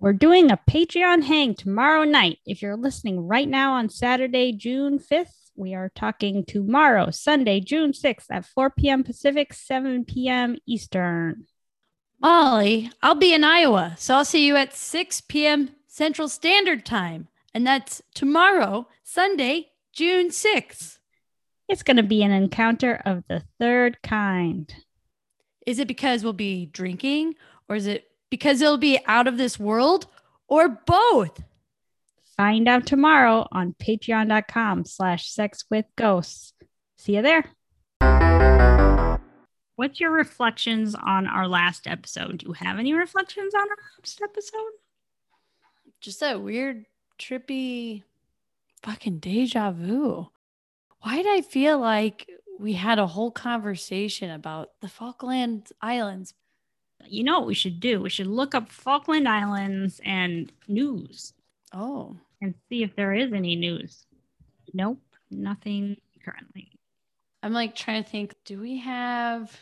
We're doing a Patreon hang tomorrow night. If you're listening right now on Saturday, June 5th, we are talking tomorrow, Sunday, June 6th at 4 p.m. Pacific, 7 p.m. Eastern. Molly, I'll be in Iowa, so I'll see you at 6 p.m. Central Standard Time. And that's tomorrow, Sunday, June 6th. It's going to be an encounter of the third kind. Is it because we'll be drinking, or is it because it'll be out of this world, or both? Find out tomorrow on patreon.com slash sex with ghosts. See you there. What's your reflections on our last episode? Do you have any reflections on our last episode? Just that weird, trippy, fucking deja vu. Why did I feel like we had a whole conversation about the Falkland Islands? You know what we should do? We should look up Falkland Islands and news Oh, and see if there is any news. Nope, nothing currently. I'm like trying to think. Do we have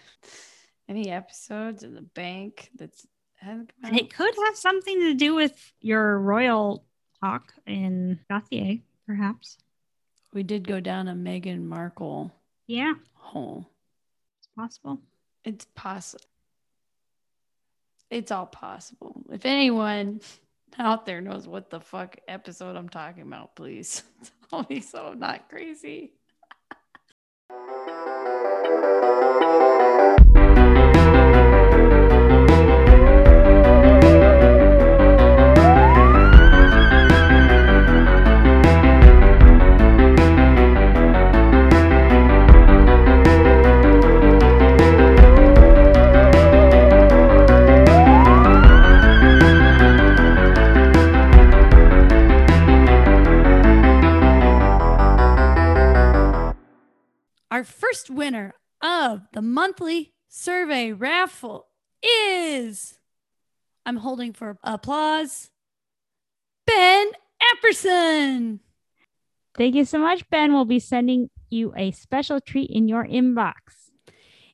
any episodes in the bank that's And it could have something to do with your royal talk in Gauthier, perhaps. We did go down a Meghan Markle Yeah, hole. it's possible. It's possible. It's all possible. If anyone out there knows what the fuck episode I'm talking about, please tell me so I'm not crazy. Winner of the monthly survey raffle is I'm holding for applause. Ben Epperson. Thank you so much, Ben. We'll be sending you a special treat in your inbox.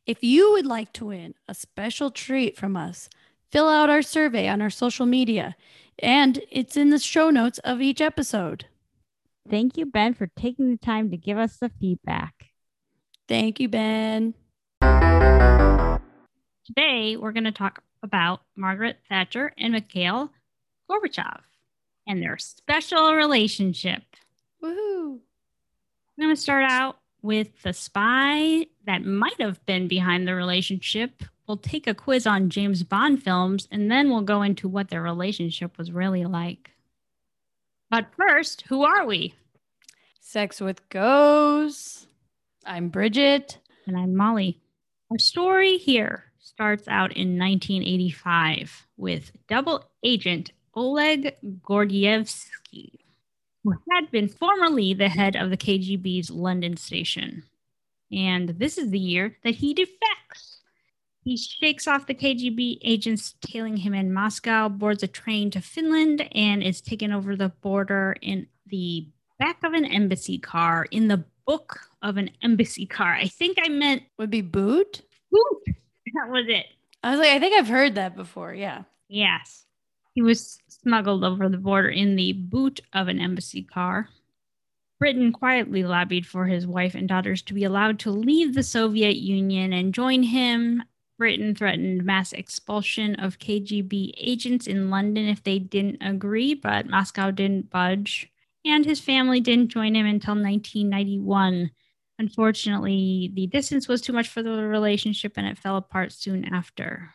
If you would like to win a special treat from us, fill out our survey on our social media, and it's in the show notes of each episode. Thank you, Ben, for taking the time to give us the feedback. Thank you, Ben. Today, we're going to talk about Margaret Thatcher and Mikhail Gorbachev and their special relationship. Woohoo. I'm going to start out with the spy that might have been behind the relationship. We'll take a quiz on James Bond films and then we'll go into what their relationship was really like. But first, who are we? Sex with Ghosts. I'm Bridget. And I'm Molly. Our story here starts out in 1985 with double agent Oleg Gordievsky, who had been formerly the head of the KGB's London station. And this is the year that he defects. He shakes off the KGB agents tailing him in Moscow, boards a train to Finland, and is taken over the border in the back of an embassy car in the book of an embassy car. I think I meant Would be boot? boot. That was it. I was like, I think I've heard that before. Yeah. Yes. He was smuggled over the border in the boot of an embassy car. Britain quietly lobbied for his wife and daughters to be allowed to leave the Soviet Union and join him. Britain threatened mass expulsion of KGB agents in London if they didn't agree, but Moscow didn't budge. And his family didn't join him until 1991. Unfortunately, the distance was too much for the relationship and it fell apart soon after.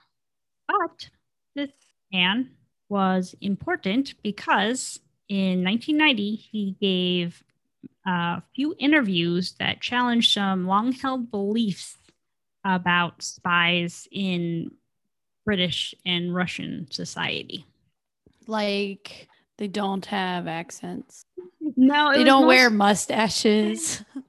But this man was important because in 1990 he gave a few interviews that challenged some long held beliefs about spies in British and Russian society. Like they don't have accents. No, They don't wear mustaches.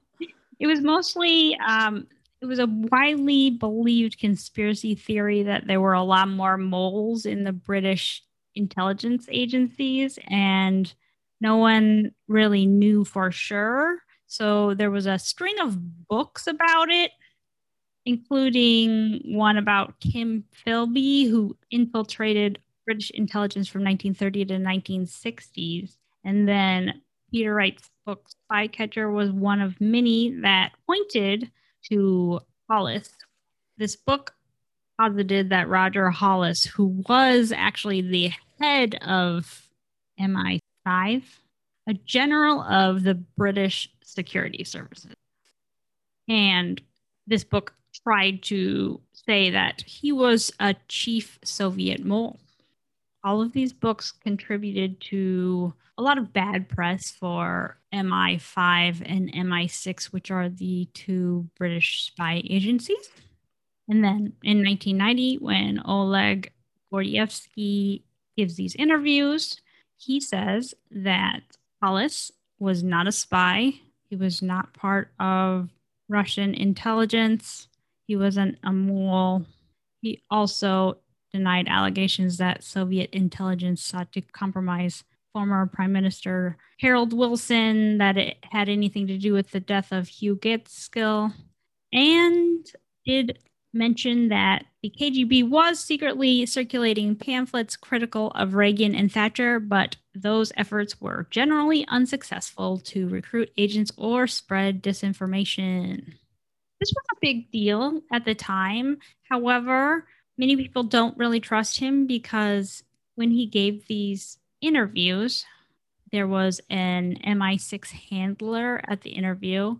it was mostly um, it was a widely believed conspiracy theory that there were a lot more moles in the British intelligence agencies and no one really knew for sure. So there was a string of books about it, including one about Kim Philby, who infiltrated British intelligence from 1930 to 1960s. And then Peter Wright's book Spycatcher was one of many that pointed to Hollis. This book posited that Roger Hollis, who was actually the head of MI5, a general of the British security services. And this book tried to say that he was a chief Soviet mole. All of these books contributed to a lot of bad press for MI5 and MI6, which are the two British spy agencies. And then in 1990, when Oleg Gordievsky gives these interviews, he says that Hollis was not a spy. He was not part of Russian intelligence. He wasn't a mole. He also denied allegations that Soviet intelligence sought to compromise former Prime Minister Harold Wilson, that it had anything to do with the death of Hugh Gaitskell, and did mention that the KGB was secretly circulating pamphlets critical of Reagan and Thatcher, but those efforts were generally unsuccessful to recruit agents or spread disinformation. This was a big deal at the time. However, many people don't really trust him because when he gave these interviews, there was an MI6 handler at the interview,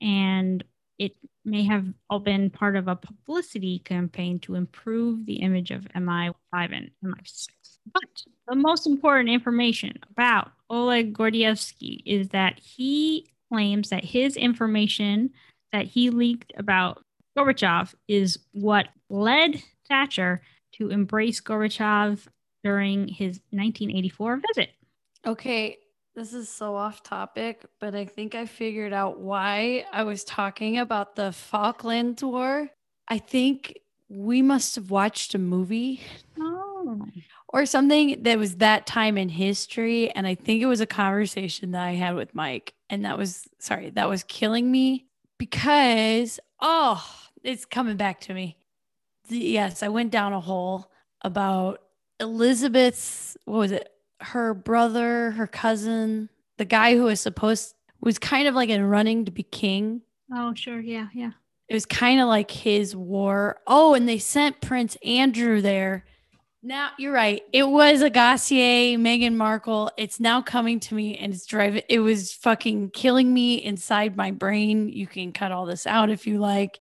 and it may have all been part of a publicity campaign to improve the image of MI5 and MI6. But the most important information about Oleg Gordievsky is that he claims that his information that he leaked about Gorbachev is what led Thatcher to embrace Gorbachev during his 1984 visit. Okay, this is so off topic, but I think I figured out why I was talking about the Falklands War. I think we must have watched a movie. Oh. Or something that was that time in history. And I think it was a conversation that I had with Mike. And that was, sorry, that was killing me because, oh, it's coming back to me. Yes, I went down a hole about Elizabeth's, what was it? Her brother, her cousin, the guy who was supposed, was kind of like in running to be king. Oh, sure. Yeah. Yeah. It was kind of like his war. Oh, and they sent Prince Andrew there now you're right. It was Agassi, Meghan Markle. It's now coming to me and it's driving. It was fucking killing me inside my brain. You can cut all this out if you like.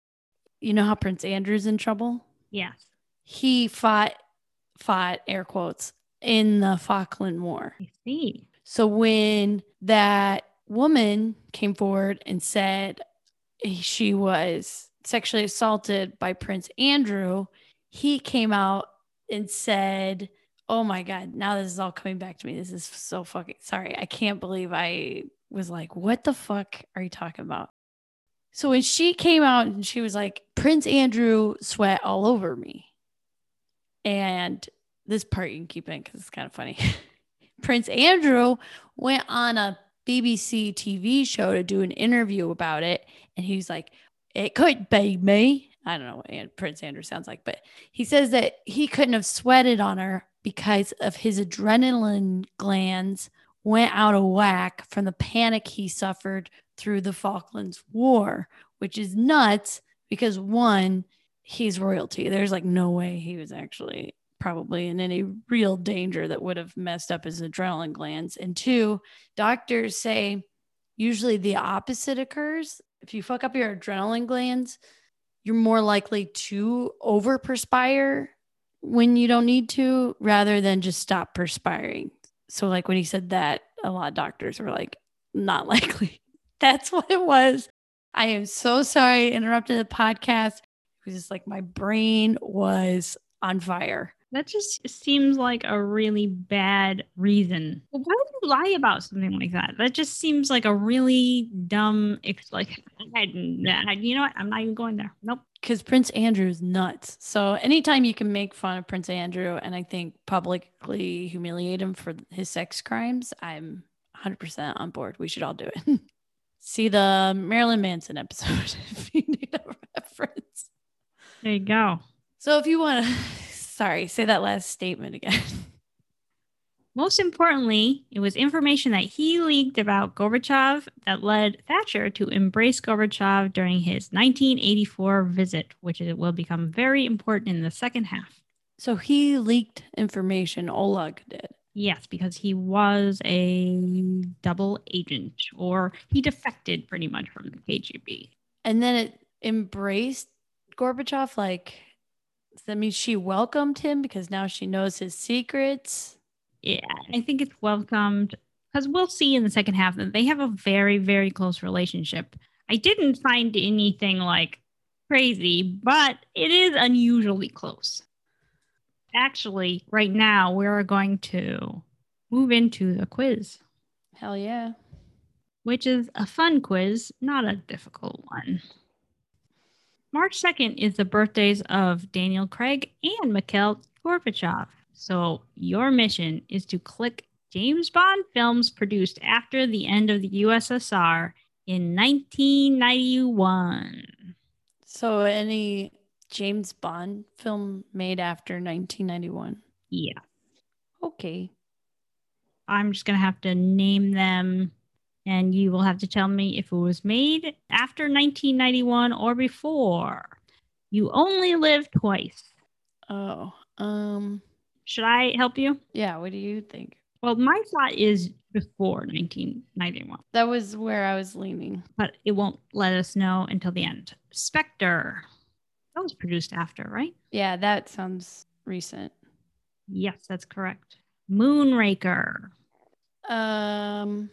You know how Prince Andrew's in trouble? Yes. He fought, fought air quotes in the Falkland War. I see. So when that woman came forward and said she was sexually assaulted by Prince Andrew, he came out and said, Oh my God, now this is all coming back to me. This is so fucking sorry. I can't believe I was like, What the fuck are you talking about? So when she came out and she was like, Prince Andrew sweat all over me. And this part you can keep in because it's kind of funny. Prince Andrew went on a BBC TV show to do an interview about it. And he was like, It could be me. I don't know what Prince Andrew sounds like, but he says that he couldn't have sweated on her because of his adrenaline glands went out of whack from the panic he suffered through the Falklands War, which is nuts because one, he's royalty. There's like no way he was actually probably in any real danger that would have messed up his adrenaline glands. And two, doctors say usually the opposite occurs. If you fuck up your adrenaline glands, you're more likely to over perspire when you don't need to rather than just stop perspiring. So, like when he said that, a lot of doctors were like, not likely. That's what it was. I am so sorry, interrupted the podcast. It was just like my brain was on fire. That just seems like a really bad reason. Why would you lie about something like that? That just seems like a really dumb, like, you know what? I'm not even going there. Nope. Because Prince Andrew's nuts. So anytime you can make fun of Prince Andrew and I think publicly humiliate him for his sex crimes, I'm 100% on board. We should all do it. See the Marilyn Manson episode if you need a reference. There you go. So if you want to sorry, say that last statement again. Most importantly, it was information that he leaked about Gorbachev that led Thatcher to embrace Gorbachev during his 1984 visit, which it will become very important in the second half. So he leaked information, Oleg did. Yes, because he was a double agent, or he defected pretty much from the KGB. And then it embraced Gorbachev. Like, does that means she welcomed him because now she knows his secrets? Yeah, I think it's welcomed because we'll see in the second half that they have a very, very close relationship. I didn't find anything like crazy, but it is unusually close actually, right now, we're going to move into the quiz. Hell yeah. Which is a fun quiz, not a difficult one. March 2nd is the birthdays of Daniel Craig and Mikhail Gorbachev. So your mission is to click James Bond films produced after the end of the USSR in 1991. So any James Bond film made after 1991? Yeah. Okay. I'm just going to have to name them and you will have to tell me if it was made after 1991 or before. You only live twice. Oh, um should I help you? Yeah, what do you think? Well, my thought is before 1991. That was where I was leaning. But it won't let us know until the end. Spectre. That was produced after, right? Yeah, that sounds recent. Yes, that's correct. Moonraker. Um,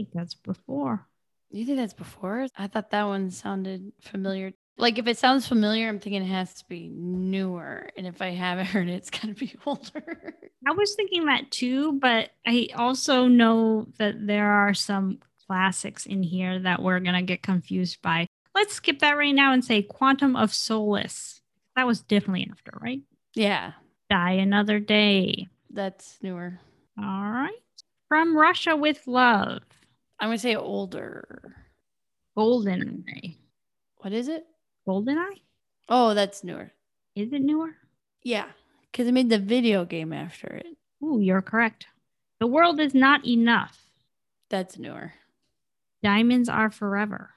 think that's before. You think that's before? I thought that one sounded familiar. Like if it sounds familiar, I'm thinking it has to be newer. And if I haven't heard it, it's gotta be older. I was thinking that too, but I also know that there are some classics in here that we're gonna get confused by. Let's skip that right now and say Quantum of Solace. That was definitely after, right? Yeah. Die Another Day. That's newer. All right. From Russia with Love. I'm going to say older. Golden Eye. What is it? Golden Eye? Oh, that's newer. Is it newer? Yeah. Because it made the video game after it. Ooh, you're correct. The World is Not Enough. That's newer. Diamonds Are Forever.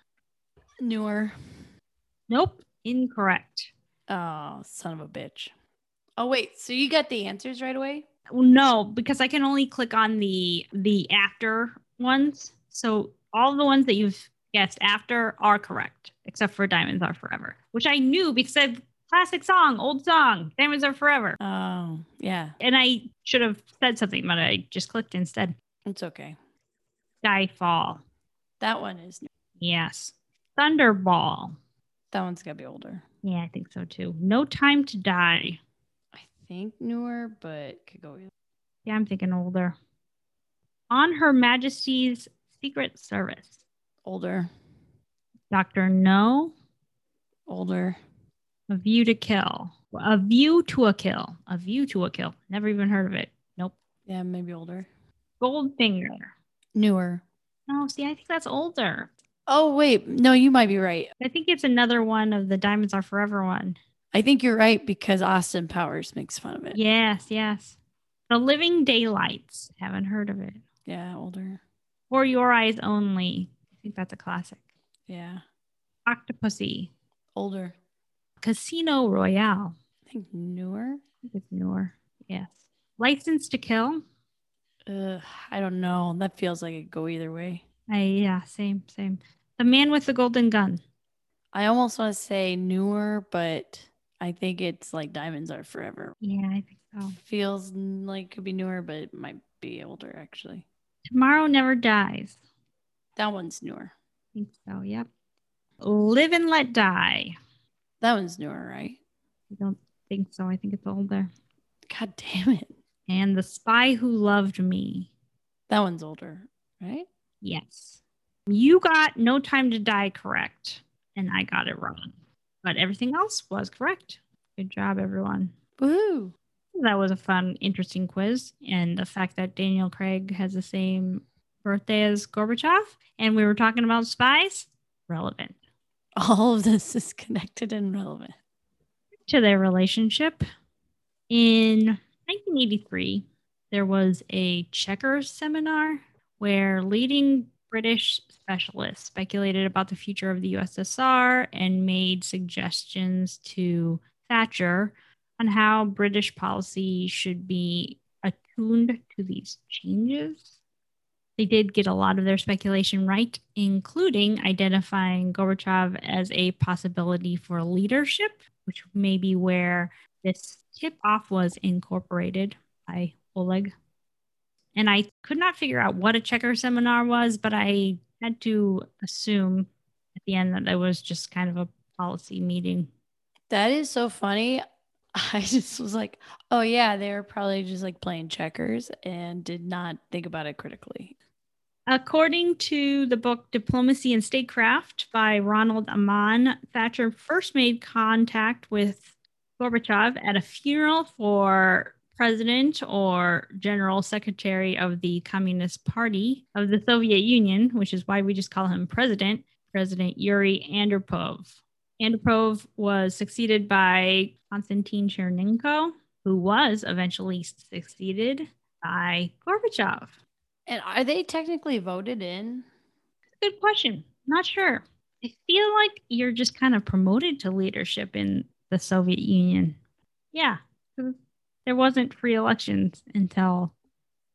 Newer. Nope. Incorrect. Oh, son of a bitch. Oh wait, so you got the answers right away? No, because I can only click on the the after ones. So all the ones that you've guessed after are correct, except for Diamonds Are Forever, which I knew because I classic song, old song, Diamonds Are Forever. Oh, yeah. And I should have said something, but I just clicked instead. It's okay. Skyfall. That one is new. Yes. Thunderball. That one's gotta be older. Yeah, I think so too. No Time to Die. I think newer, but could go either. Yeah, I'm thinking older. On Her Majesty's Secret Service. Older. Doctor No. Older. A View to Kill. A View to a Kill. A View to a Kill. Never even heard of it. Nope. Yeah, maybe older. Goldfinger. Newer. No, see, I think that's older. Oh, wait. No, you might be right. I think it's another one of the Diamonds Are Forever one. I think you're right because Austin Powers makes fun of it. Yes, yes. The Living Daylights. Haven't heard of it. Yeah, older. For Your Eyes Only. I think that's a classic. Yeah. Octopussy. Older. Casino Royale. I think newer. I think it's newer. Yes. License to Kill. Ugh, I don't know. That feels like it go either way. I yeah, same, same. The Man with the Golden Gun. I almost want to say newer, but I think it's like Diamonds Are Forever. Yeah, I think so. Feels like it could be newer, but it might be older actually. Tomorrow Never Dies. That one's newer. I think so, yep. Live and Let Die. That one's newer, right? I don't think so. I think it's older. God damn it. And The Spy Who Loved Me. That one's older, right? Yes. You got No Time to Die correct, and I got it wrong. But everything else was correct. Good job, everyone. Woohoo. That was a fun, interesting quiz. And the fact that Daniel Craig has the same birthday as Gorbachev, and we were talking about spies, relevant All of this is connected and relevant. to their relationship. In 1983, there was a checker seminar where leading British specialists speculated about the future of the USSR and made suggestions to Thatcher on how British policy should be attuned to these changes. They did get a lot of their speculation right, including identifying Gorbachev as a possibility for leadership, which may be where this tip off was incorporated by Oleg. And I could not figure out what a checker seminar was, but I had to assume at the end that it was just kind of a policy meeting. That is so funny. I just was like, oh, yeah, they were probably just like playing checkers and did not think about it critically. According to the book Diplomacy and Statecraft by Ronald Amann, Thatcher first made contact with Gorbachev at a funeral for president or general secretary of the Communist Party of the Soviet Union, which is why we just call him president, President Yuri Andropov. Andropov was succeeded by Konstantin Chernenko, who was eventually succeeded by Gorbachev. And are they technically voted in? Good question. Not sure. I feel like you're just kind of promoted to leadership in the Soviet Union. Yeah, there wasn't free elections until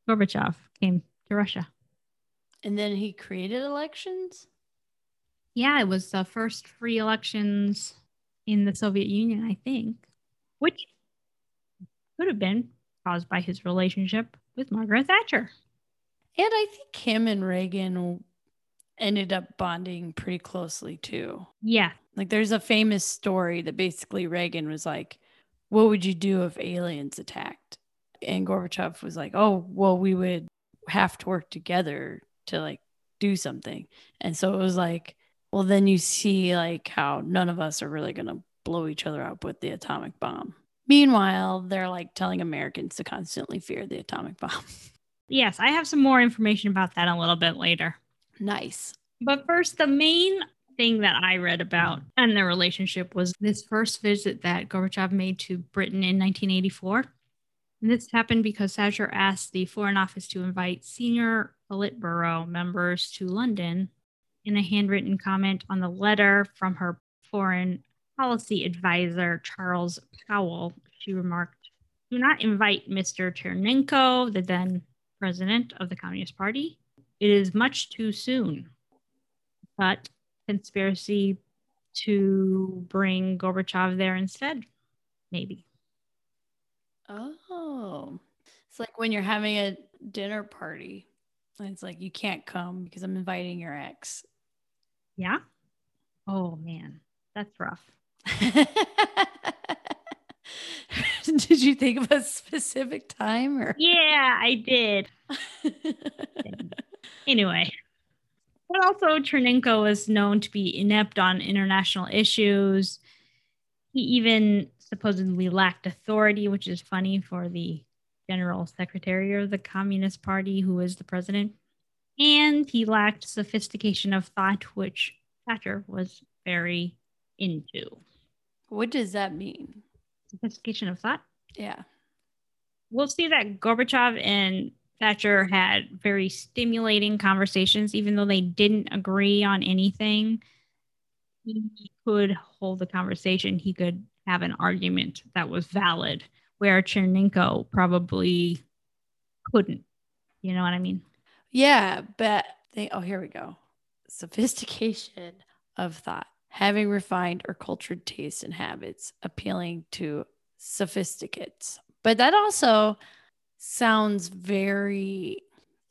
Gorbachev came to Russia. And then he created elections? Yeah, it was the first free elections in the Soviet Union, I think, which could have been caused by his relationship with Margaret Thatcher. And I think him and Reagan ended up bonding pretty closely too. Yeah. Like there's a famous story that basically Reagan was like, What would you do if aliens attacked? And Gorbachev was like, Oh, well, we would have to work together to like do something. And so it was like, well, then you see like how none of us are really going to blow each other up with the atomic bomb. Meanwhile, they're like telling Americans to constantly fear the atomic bomb. Yes, I have some more information about that a little bit later. Nice. But first, the main thing that I read about mm. and their relationship was this first visit that Gorbachev made to Britain in 1984. And this happened because Thatcher asked the Foreign Office to invite senior Politburo members to London. In a handwritten comment on the letter from her foreign policy advisor, Charles Powell, she remarked, Do not invite Mr. Chernenko, the then president of the Communist Party. It is much too soon. But conspiracy to bring Gorbachev there instead, maybe. Oh, it's like when you're having a dinner party. And it's like, you can't come because I'm inviting your ex. Yeah. Oh, man. That's rough. did you think of a specific time or yeah i did anyway but also chernenko was known to be inept on international issues he even supposedly lacked authority which is funny for the general secretary of the communist party who is the president and he lacked sophistication of thought which thatcher was very into what does that mean sophistication of thought. Yeah. We'll see that Gorbachev and Thatcher had very stimulating conversations, even though they didn't agree on anything. He could hold the conversation. He could have an argument that was valid, where Chernenko probably couldn't. You know what I mean? Yeah, but they, oh, here we go. Sophistication of thought having refined or cultured tastes and habits, appealing to sophisticates. But that also sounds very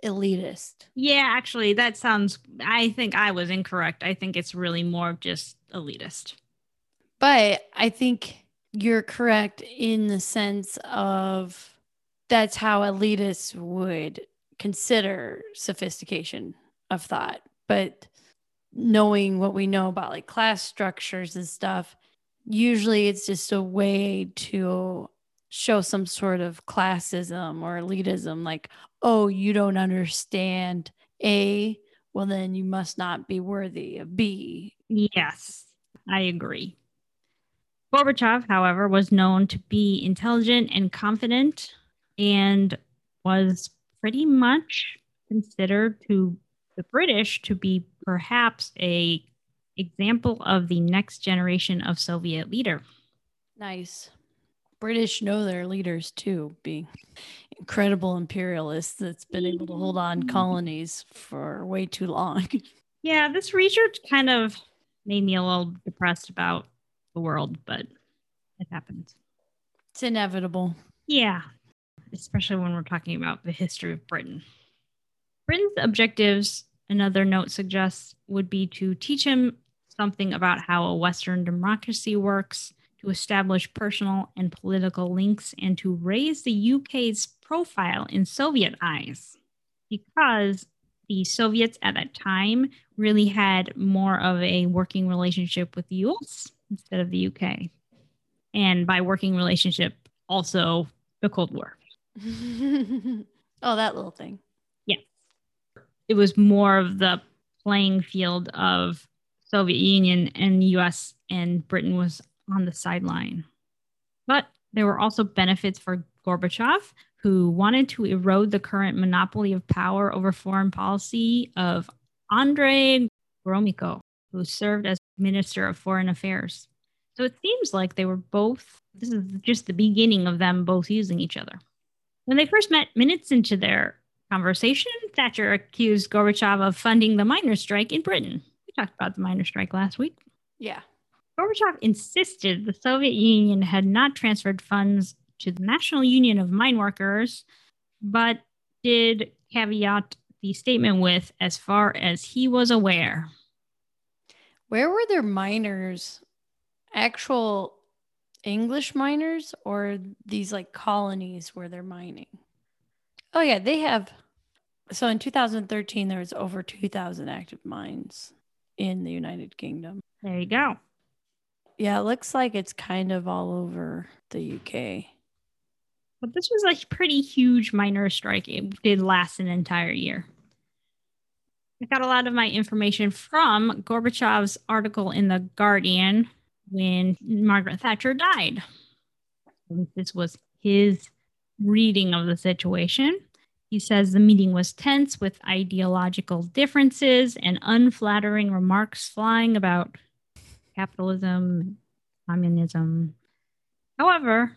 elitist. Yeah, actually, that sounds, I think I was incorrect. I think it's really more of just elitist. But I think you're correct in the sense of that's how elitists would consider sophistication of thought. But knowing what we know about like class structures and stuff, usually it's just a way to show some sort of classism or elitism like, oh, you don't understand A, well, then you must not be worthy of B. Yes, I agree. Gorbachev, however, was known to be intelligent and confident and was pretty much considered to the British to be perhaps a example of the next generation of Soviet leader. Nice. British know their leaders too, being incredible imperialists that's been able to hold on mm-hmm. colonies for way too long. Yeah, this research kind of made me a little depressed about the world, but it happens. It's inevitable. Yeah, especially when we're talking about the history of Britain. Britain's objectives, another note suggests, would be to teach him something about how a Western democracy works, to establish personal and political links, and to raise the UK's profile in Soviet eyes. Because the Soviets at that time really had more of a working relationship with the US instead of the UK. And by working relationship, also the Cold War. oh, that little thing. Yeah. It was more of the playing field of Soviet Union and US and Britain was on the sideline. But there were also benefits for Gorbachev who wanted to erode the current monopoly of power over foreign policy of Andrei Gromyko, who served as Minister of Foreign Affairs. So it seems like they were both, this is just the beginning of them both using each other. When they first met minutes into their conversation, Thatcher accused Gorbachev of funding the miners' strike in Britain. We talked about the miners' strike last week. Yeah. Gorbachev insisted the Soviet Union had not transferred funds to the National Union of Mine Workers, but did caveat the statement with as far as he was aware. Where were their miners? Actual English miners or these like colonies where they're mining? Oh, yeah, they have. So in 2013, there was over 2,000 active mines in the United Kingdom. There you go. Yeah, it looks like it's kind of all over the UK. But this was a pretty huge miner strike. It did last an entire year. I got a lot of my information from Gorbachev's article in The Guardian when Margaret Thatcher died. This was his reading of the situation. He says the meeting was tense with ideological differences and unflattering remarks flying about capitalism, communism. However,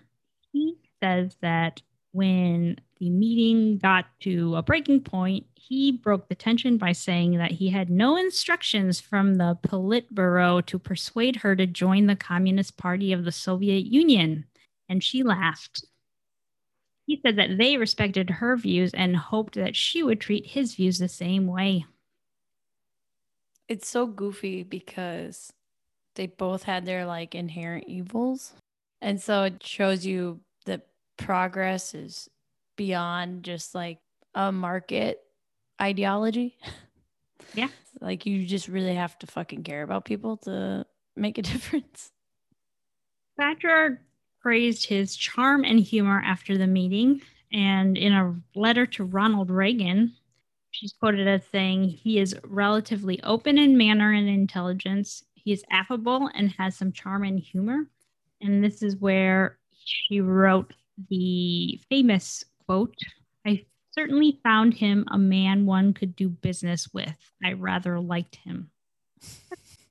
he says that when the meeting got to a breaking point, he broke the tension by saying that he had no instructions from the Politburo to persuade her to join the Communist Party of the Soviet Union. And she laughed. He said that they respected her views and hoped that she would treat his views the same way. It's so goofy because they both had their like inherent evils. And so it shows you that progress is beyond just like a market ideology. Yeah. like you just really have to fucking care about people to make a difference. Thatcher praised his charm and humor after the meeting. And in a letter to Ronald Reagan, she's quoted as saying, He is relatively open in manner and intelligence. He is affable and has some charm and humor. And this is where she wrote the famous quote I certainly found him a man one could do business with. I rather liked him.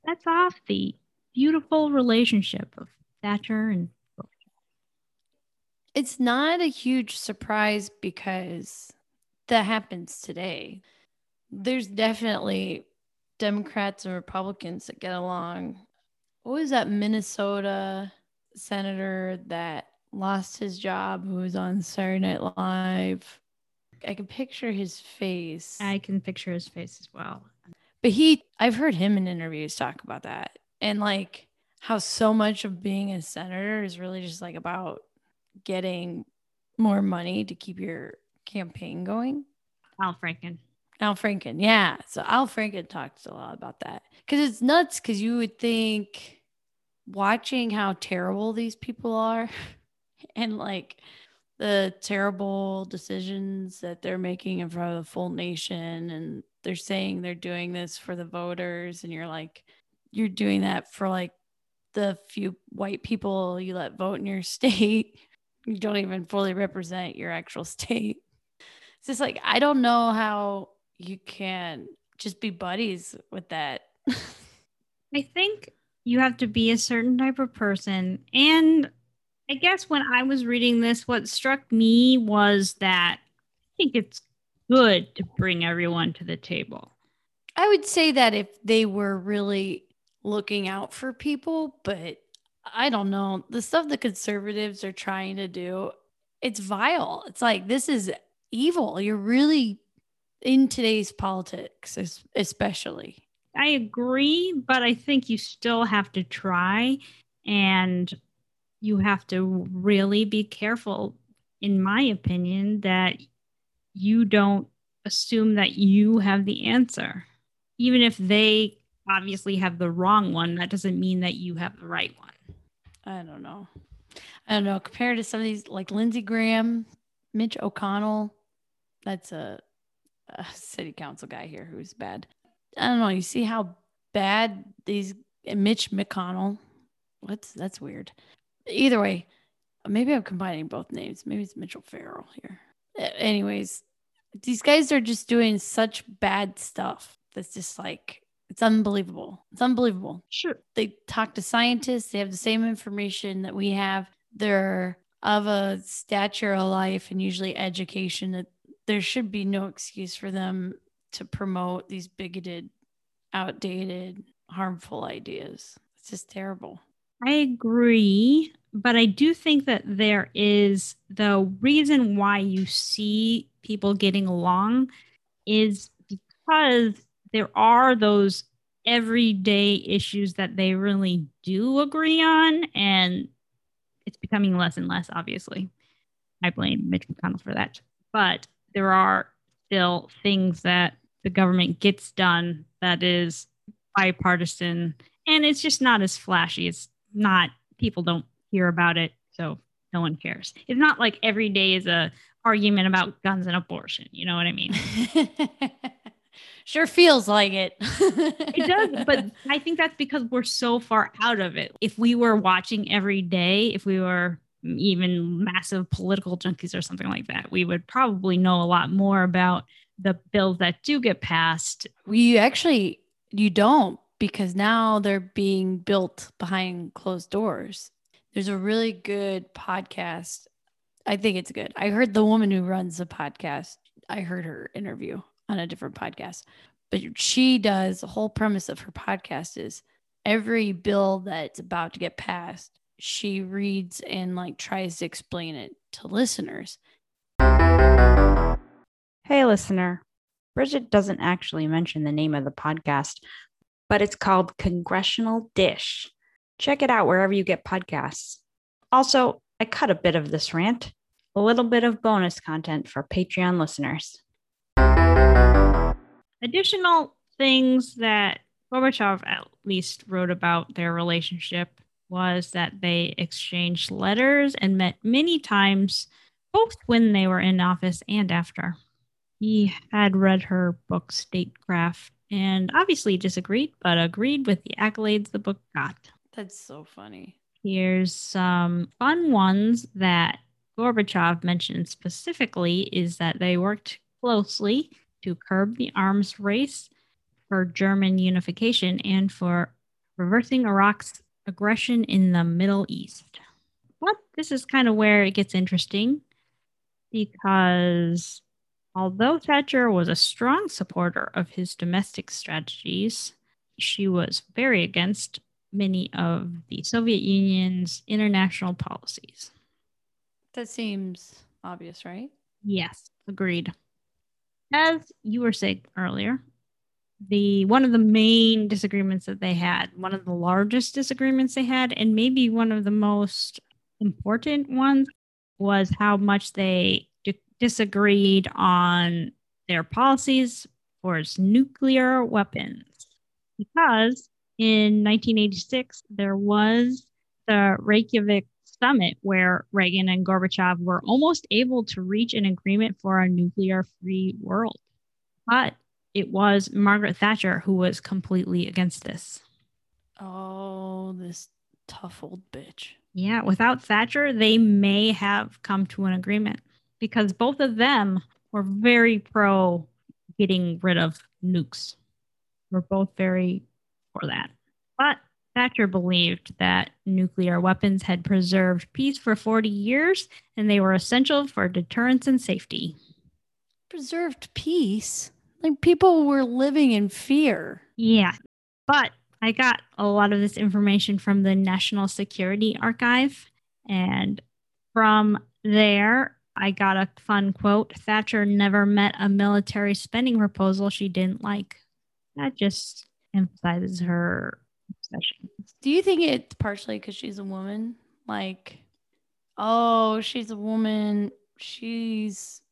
That's off the beautiful relationship of Thatcher and It's not a huge surprise because that happens today. There's definitely Democrats and Republicans that get along. What was that Minnesota senator that lost his job who was on Saturday Night Live. I can picture his face. I can picture his face as well. But he, I've heard him in interviews talk about that and like how so much of being a senator is really just like about getting more money to keep your campaign going. Al Franken. Al Franken, yeah. So Al Franken talks a lot about that because it's nuts. Because you would think watching how terrible these people are and like the terrible decisions that they're making in front of the full nation and they're saying they're doing this for the voters and you're like you're doing that for like the few white people you let vote in your state you don't even fully represent your actual state It's just like I don't know how you can just be buddies with that. I think you have to be a certain type of person. And I guess when I was reading this, what struck me was that I think it's good to bring everyone to the table. I would say that if they were really looking out for people, but I don't know. The stuff the conservatives are trying to do, it's vile. It's like this is evil. You're really in today's politics, especially. I agree, but I think you still have to try and you have to really be careful, in my opinion, that you don't assume that you have the answer. Even if they obviously have the wrong one, that doesn't mean that you have the right one. I don't know. I don't know. Compared to some of these, like Lindsey Graham, Mitch O'Connell, that's a, a city council guy here who's bad. I don't know. You see how bad these Mitch McConnell. What's that's weird. Either way, maybe I'm combining both names. Maybe it's Mitch O'Farrell here. Anyways, these guys are just doing such bad stuff. That's just like it's unbelievable. It's unbelievable. Sure. They talk to scientists, they have the same information that we have. They're of a stature of life and usually education that there should be no excuse for them to promote these bigoted, outdated, harmful ideas. It's just terrible. I agree, but I do think that there is the reason why you see people getting along is because there are those everyday issues that they really do agree on, and it's becoming less and less, obviously. I blame Mitch McConnell for that. But there are still things that the government gets done that is bipartisan and it's just not as flashy. It's not, people don't hear about it. So no one cares. It's not like every day is a argument about guns and abortion. You know what I mean? sure feels like it. it does, but I think that's because we're so far out of it. If we were watching every day, if we were even massive political junkies or something like that, we would probably know a lot more about the bills that do get passed. We actually you don't because now they're being built behind closed doors. There's a really good podcast. I think it's good. I heard the woman who runs the podcast. I heard her interview on a different podcast. But she does the whole premise of her podcast is every bill that's about to get passed, she reads and like tries to explain it to listeners. Hey, listener. Bridget doesn't actually mention the name of the podcast, but it's called Congressional Dish. Check it out wherever you get podcasts. Also, I cut a bit of this rant, a little bit of bonus content for Patreon listeners. Additional things that Gorbachev at least wrote about their relationship was that they exchanged letters and met many times, both when they were in office and after. He had read her book, Statecraft, and obviously disagreed, but agreed with the accolades the book got. That's so funny. Here's some fun ones that Gorbachev mentioned specifically is that they worked closely to curb the arms race for German unification and for reversing Iraq's aggression in the Middle East. But this is kind of where it gets interesting because although Thatcher was a strong supporter of his domestic strategies, she was very against many of the Soviet Union's international policies. That seems obvious, right? Yes, agreed as you were saying earlier, the one of the main disagreements that they had, one of the largest disagreements they had, and maybe one of the most important ones was how much they disagreed on their policies towards nuclear weapons. Because in 1986, there was the Reykjavik summit where Reagan and Gorbachev were almost able to reach an agreement for a nuclear free world. But it was Margaret Thatcher who was completely against this. Oh, this tough old bitch. Yeah, without Thatcher, they may have come to an agreement because both of them were very pro getting rid of nukes. We're both very for that. But Thatcher believed that nuclear weapons had preserved peace for 40 years and they were essential for deterrence and safety. Preserved peace? Like people were living in fear. Yeah. But I got a lot of this information from the National Security Archive. And from there, I got a fun quote Thatcher never met a military spending proposal she didn't like. That just emphasizes her obsessions. Do you think it's partially because she's a woman? Like, oh, she's a woman. She's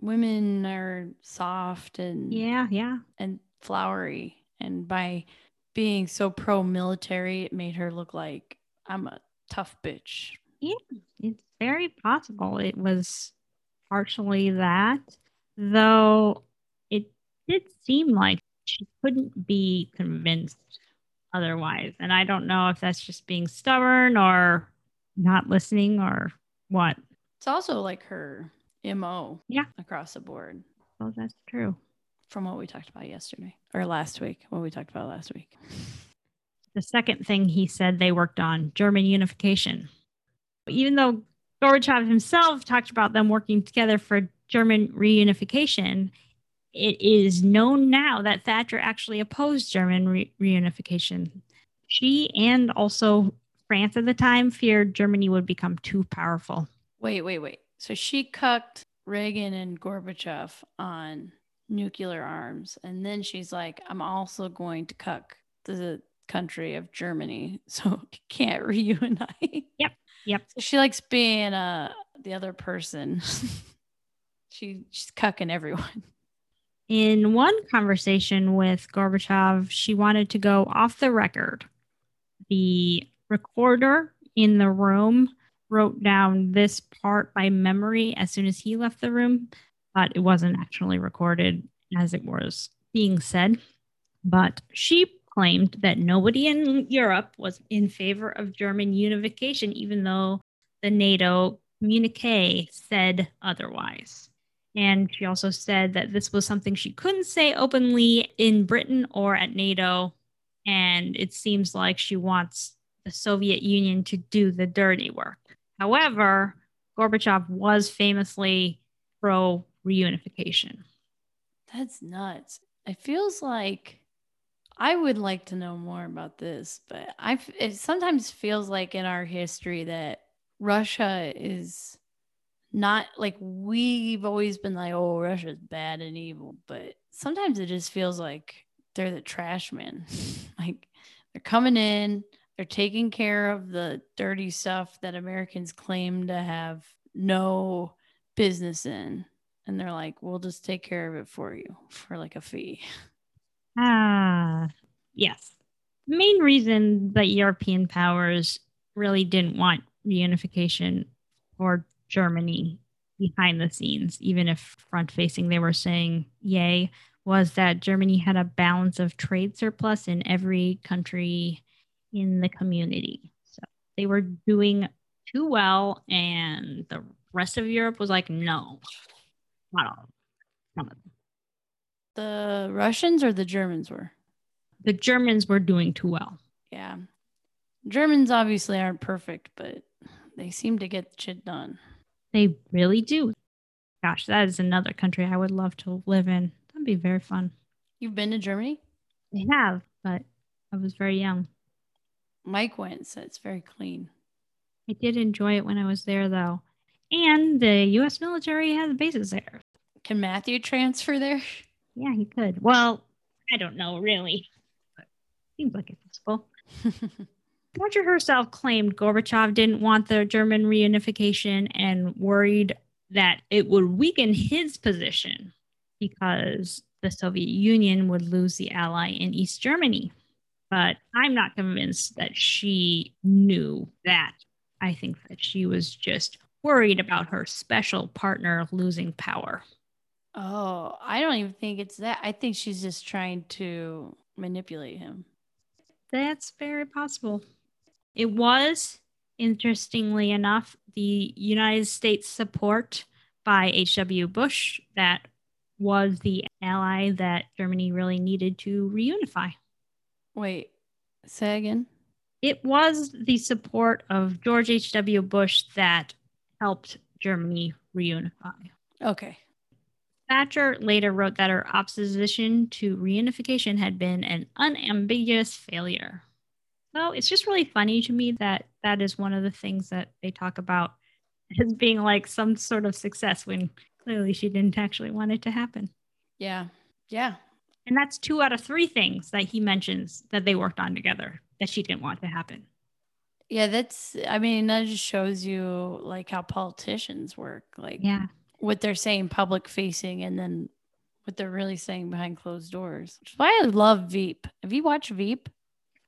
women are soft and Yeah, yeah. and flowery, and by being so pro military, it made her look like I'm a tough bitch. Yeah, it's very possible it was partially that, though it did seem like she couldn't be convinced otherwise. And I don't know if that's just being stubborn or not listening or what. It's also like her MO Yeah. across the board Well, that's true. from what we talked about yesterday or last week, what we talked about last week. The second thing he said they worked on German unification. Even though Gorbachev himself talked about them working together for German reunification, it is known now that Thatcher actually opposed German re- reunification. She and also France at the time feared Germany would become too powerful. Wait, wait, wait. So she cucked Reagan and Gorbachev on nuclear arms. And then she's like, I'm also going to cuck the country of Germany. So it can't reunite. Yep, yep. She likes being uh the other person. she she's cucking everyone. In one conversation with Gorbachev, she wanted to go off the record. The recorder in the room wrote down this part by memory as soon as he left the room, but it wasn't actually recorded as it was being said. But she claimed that nobody in Europe was in favor of German unification, even though the NATO communique said otherwise. And she also said that this was something she couldn't say openly in Britain or at NATO. And it seems like she wants the Soviet Union to do the dirty work. However, Gorbachev was famously pro reunification. That's nuts. It feels like I would like to know more about this, but I it sometimes feels like in our history that Russia is not like we've always been like, oh, Russia's bad and evil, but sometimes it just feels like they're the trash men. like they're coming in, they're taking care of the dirty stuff that Americans claim to have no business in. And they're like, we'll just take care of it for you for like a fee. Ah, yes. Main reason that European powers really didn't want reunification for Germany behind the scenes, even if front facing they were saying yay, was that Germany had a balance of trade surplus in every country in the community. So they were doing too well, and the rest of Europe was like, no, not all. Of them. The Russians or the Germans were? The Germans were doing too well. Yeah. Germans obviously aren't perfect, but they seem to get shit done. They really do. Gosh, that is another country I would love to live in. That'd be very fun. You've been to Germany? I have, but I was very young. Mike went, so it's very clean. I did enjoy it when I was there, though. And the U.S. military has bases there. Can Matthew transfer there? Yeah, he could. Well, I don't know, really. But seems like it's possible. Thatcher herself claimed Gorbachev didn't want the German reunification and worried that it would weaken his position because the Soviet Union would lose the ally in East Germany. But I'm not convinced that she knew that. I think that she was just worried about her special partner losing power. Oh, I don't even think it's that. I think she's just trying to manipulate him. That's very possible. It was, interestingly enough, the United States support by H.W. Bush that was the ally that Germany really needed to reunify. Wait, say again. It was the support of George H.W. Bush that helped Germany reunify. Okay. Thatcher later wrote that her opposition to reunification had been an unambiguous failure. So it's just really funny to me that that is one of the things that they talk about as being like some sort of success when clearly she didn't actually want it to happen. Yeah. Yeah. And that's two out of three things that he mentions that they worked on together that she didn't want to happen. Yeah, that's I mean, that just shows you like how politicians work. Like Yeah. What they're saying public facing and then what they're really saying behind closed doors. Which is why I love Veep. Have you watched Veep?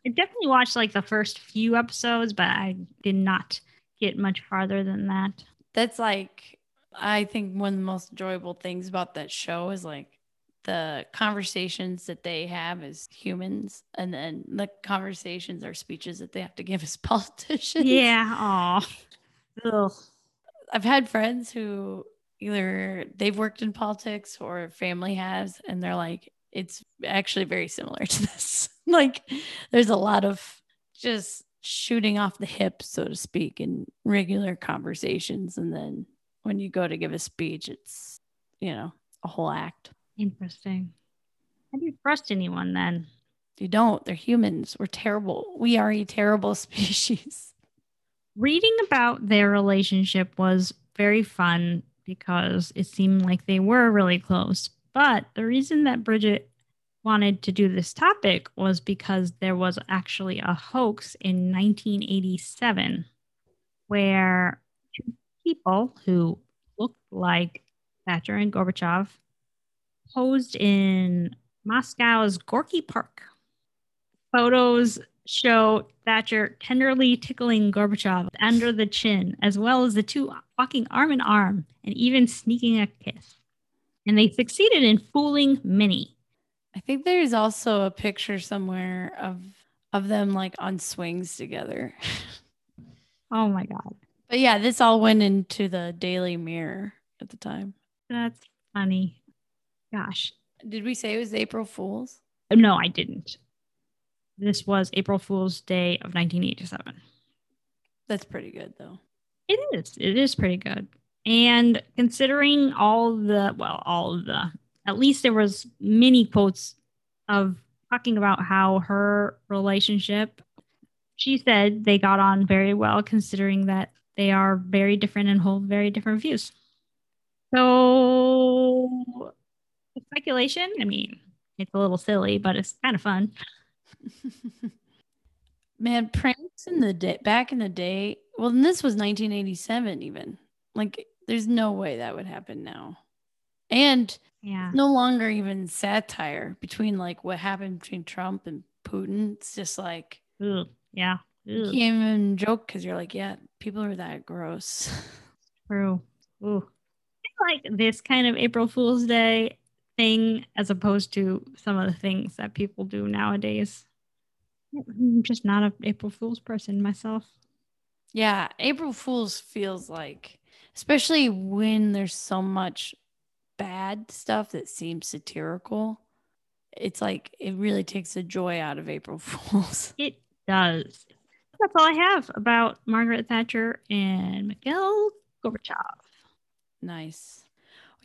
I definitely watched like the first few episodes, but I did not get much farther than that. That's like I think one of the most enjoyable things about that show is like the conversations that they have as humans and then the conversations or speeches that they have to give as politicians. Yeah. Aw. I've had friends who either they've worked in politics or family has, and they're like, it's actually very similar to this. like, there's a lot of just shooting off the hip, so to speak, in regular conversations. And then when you go to give a speech, it's, you know, a whole act. Interesting. How do you trust anyone then? You don't, they're humans. We're terrible. We are a terrible species. Reading about their relationship was very fun because it seemed like they were really close. But the reason that Bridget wanted to do this topic was because there was actually a hoax in 1987 where two people who looked like Thatcher and Gorbachev posed in Moscow's Gorky Park. Photos show Thatcher tenderly tickling Gorbachev under the chin, as well as the two walking arm in arm and even sneaking a kiss. And they succeeded in fooling many. I think there's also a picture somewhere of of them like on swings together. Oh my God. But yeah, this all went into the Daily Mirror at the time. That's funny. Gosh. Did we say it was April Fools? No, I didn't. This was April Fool's Day of 1987. That's pretty good though. It is. It is pretty good. And considering all the, well, all of the, at least there was many quotes of talking about how her relationship, she said they got on very well considering that they are very different and hold very different views. So speculation, I mean, it's a little silly, but it's kind of fun. Man, pranks in the day back in the day. Well, and this was 1987 even. Like there's no way that would happen now. And Yeah. no longer even satire between like what happened between Trump and Putin. It's just like. Yeah. you can't even joke because you're like, yeah, people are that gross. True. Ooh. I like this kind of April Fool's Day thing as opposed to some of the things that people do nowadays. I'm just not a April Fool's person myself. Yeah, April Fools feels like, especially when there's so much bad stuff that seems satirical. It's like it really takes the joy out of April Fools. It does. That's all I have about Margaret Thatcher and Mikhail Gorbachev. Nice.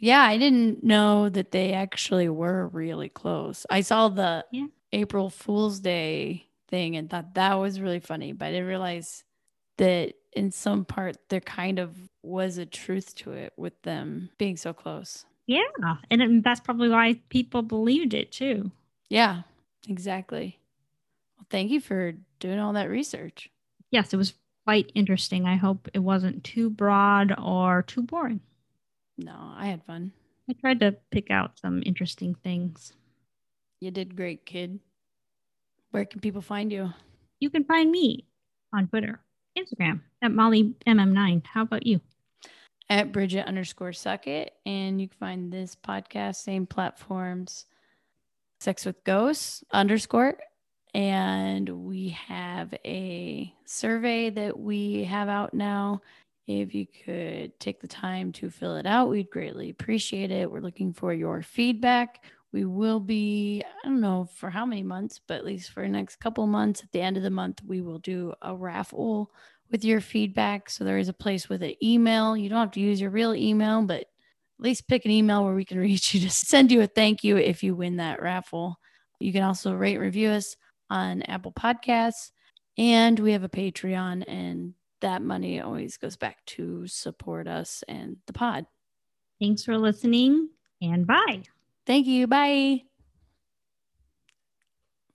Yeah, I didn't know that they actually were really close. I saw the Yeah. April Fool's Day thing and thought that was really funny, but I didn't realize that in some part there kind of was a truth to it with them being so close. Yeah. And it- that's probably why people believed it too. Yeah, exactly. Well, thank you for doing all that research. Yes, it was quite interesting. I hope it wasn't too broad or too boring. No, I had fun. I tried to pick out some interesting things. You did great, kid. Where can people find you? You can find me on Twitter, Instagram at MollyMM9. How about you? At Bridget underscore Suckit. And you can find this podcast, same platforms, Sex with Ghosts underscore. And we have a survey that we have out now. If you could take the time to fill it out, we'd greatly appreciate it. We're looking for your feedback. We will be, I don't know for how many months, but at least for the next couple months, at the end of the month, we will do a raffle with your feedback. So there is a place with an email. You don't have to use your real email, but at least pick an email where we can reach you to send you a thank you if you win that raffle. You can also rate review us on Apple Podcasts. And we have a Patreon, and that money always goes back to support us and the pod. Thanks for listening and bye. Thank you. Bye.